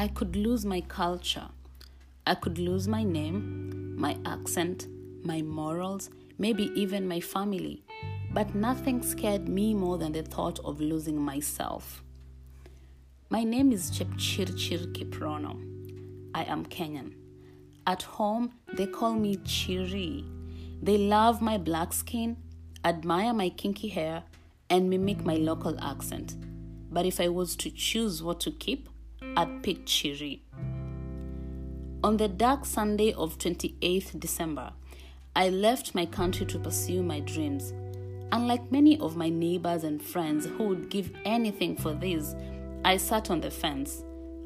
I could lose my culture. I could lose my name, my accent, my morals, maybe even my family. But nothing scared me more than the thought of losing myself. My name is Chepchirchir Kiprono. I am Kenyan. At home, they call me Chiri. They love my black skin, admire my kinky hair, and mimic my local accent. But if I was to choose what to keep, I'd. On the dark Sunday of 28th December, I left my country to pursue my dreams. Unlike many of my neighbors and friends who would give anything for this, I sat on the fence.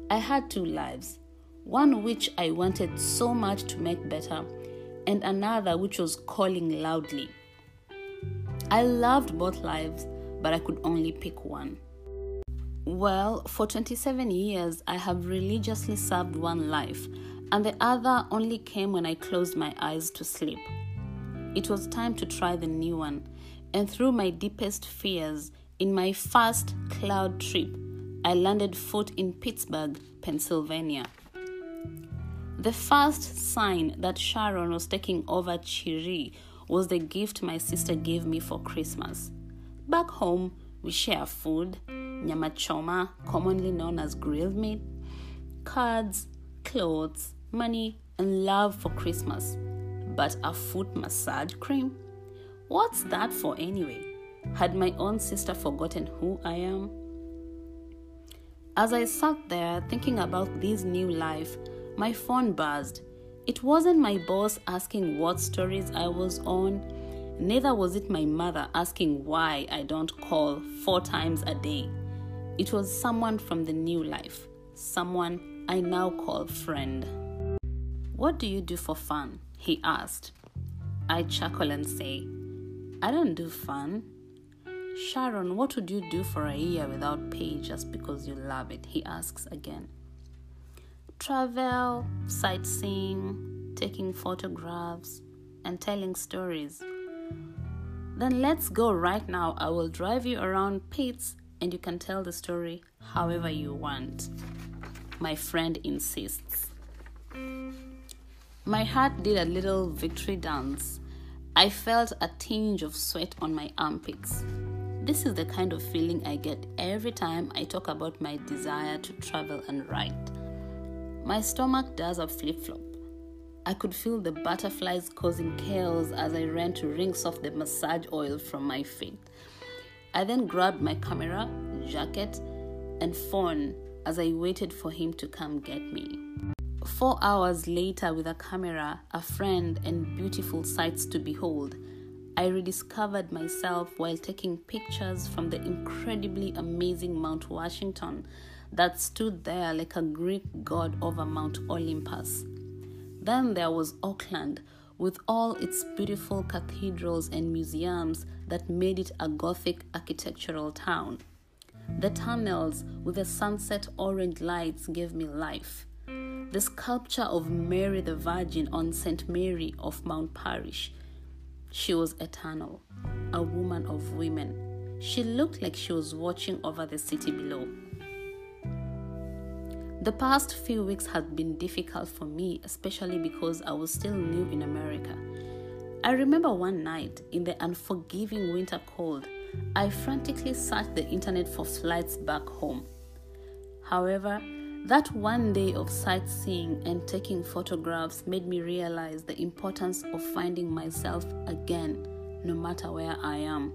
I had two lives one which I wanted so much to make better, and another which was calling loudly. I loved both lives, but I could only pick one. Well, for 27 years, I have religiously served one life, and the other only came when I closed my eyes to sleep. It was time to try the new one, and through my deepest fears, in my first cloud trip, I landed foot in Pittsburgh, Pennsylvania. The first sign that Sharon was taking over Chiri was the gift my sister gave me for Christmas. Back home, we share food, nyama choma, commonly known as grilled meat, cards, clothes, money, and love for Christmas. But a foot massage cream? What's that for anyway? Had my own sister forgotten who I am? As I sat there thinking about this new life, my phone buzzed. It wasn't my boss asking what stories I was on, neither was it my mother asking why I don't call four times a day. It was someone from the new life, someone I now call friend. What do you do for fun? He asked. I chuckle and say, I don't do fun. Sharon, what would you do for a year without pay just because you love it? He asks again. Travel, sightseeing, taking photographs, and telling stories. Then let's go right now. I will drive you around pits and you can tell the story however you want. My friend insists. My heart did a little victory dance. I felt a tinge of sweat on my armpits. This is the kind of feeling I get every time I talk about my desire to travel and write. My stomach does a flip flop. I could feel the butterflies causing chaos as I ran to rinse off the massage oil from my feet. I then grabbed my camera, jacket, and phone as I waited for him to come get me. Four hours later, with a camera, a friend, and beautiful sights to behold, I rediscovered myself while taking pictures from the incredibly amazing Mount Washington that stood there like a Greek god over Mount Olympus. Then there was Oakland, with all its beautiful cathedrals and museums that made it a Gothic architectural town. The tunnels with the sunset orange lights gave me life. The sculpture of Mary the Virgin on St. Mary of Mount Parish. She was eternal, a woman of women. She looked like she was watching over the city below. The past few weeks had been difficult for me, especially because I was still new in America. I remember one night in the unforgiving winter cold, I frantically searched the internet for flights back home. However, that one day of sightseeing and taking photographs made me realize the importance of finding myself again, no matter where I am.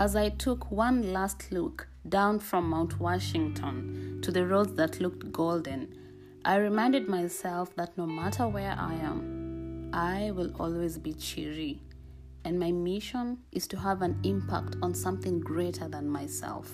As I took one last look down from Mount Washington to the roads that looked golden, I reminded myself that no matter where I am, I will always be Chiri, and my mission is to have an impact on something greater than myself.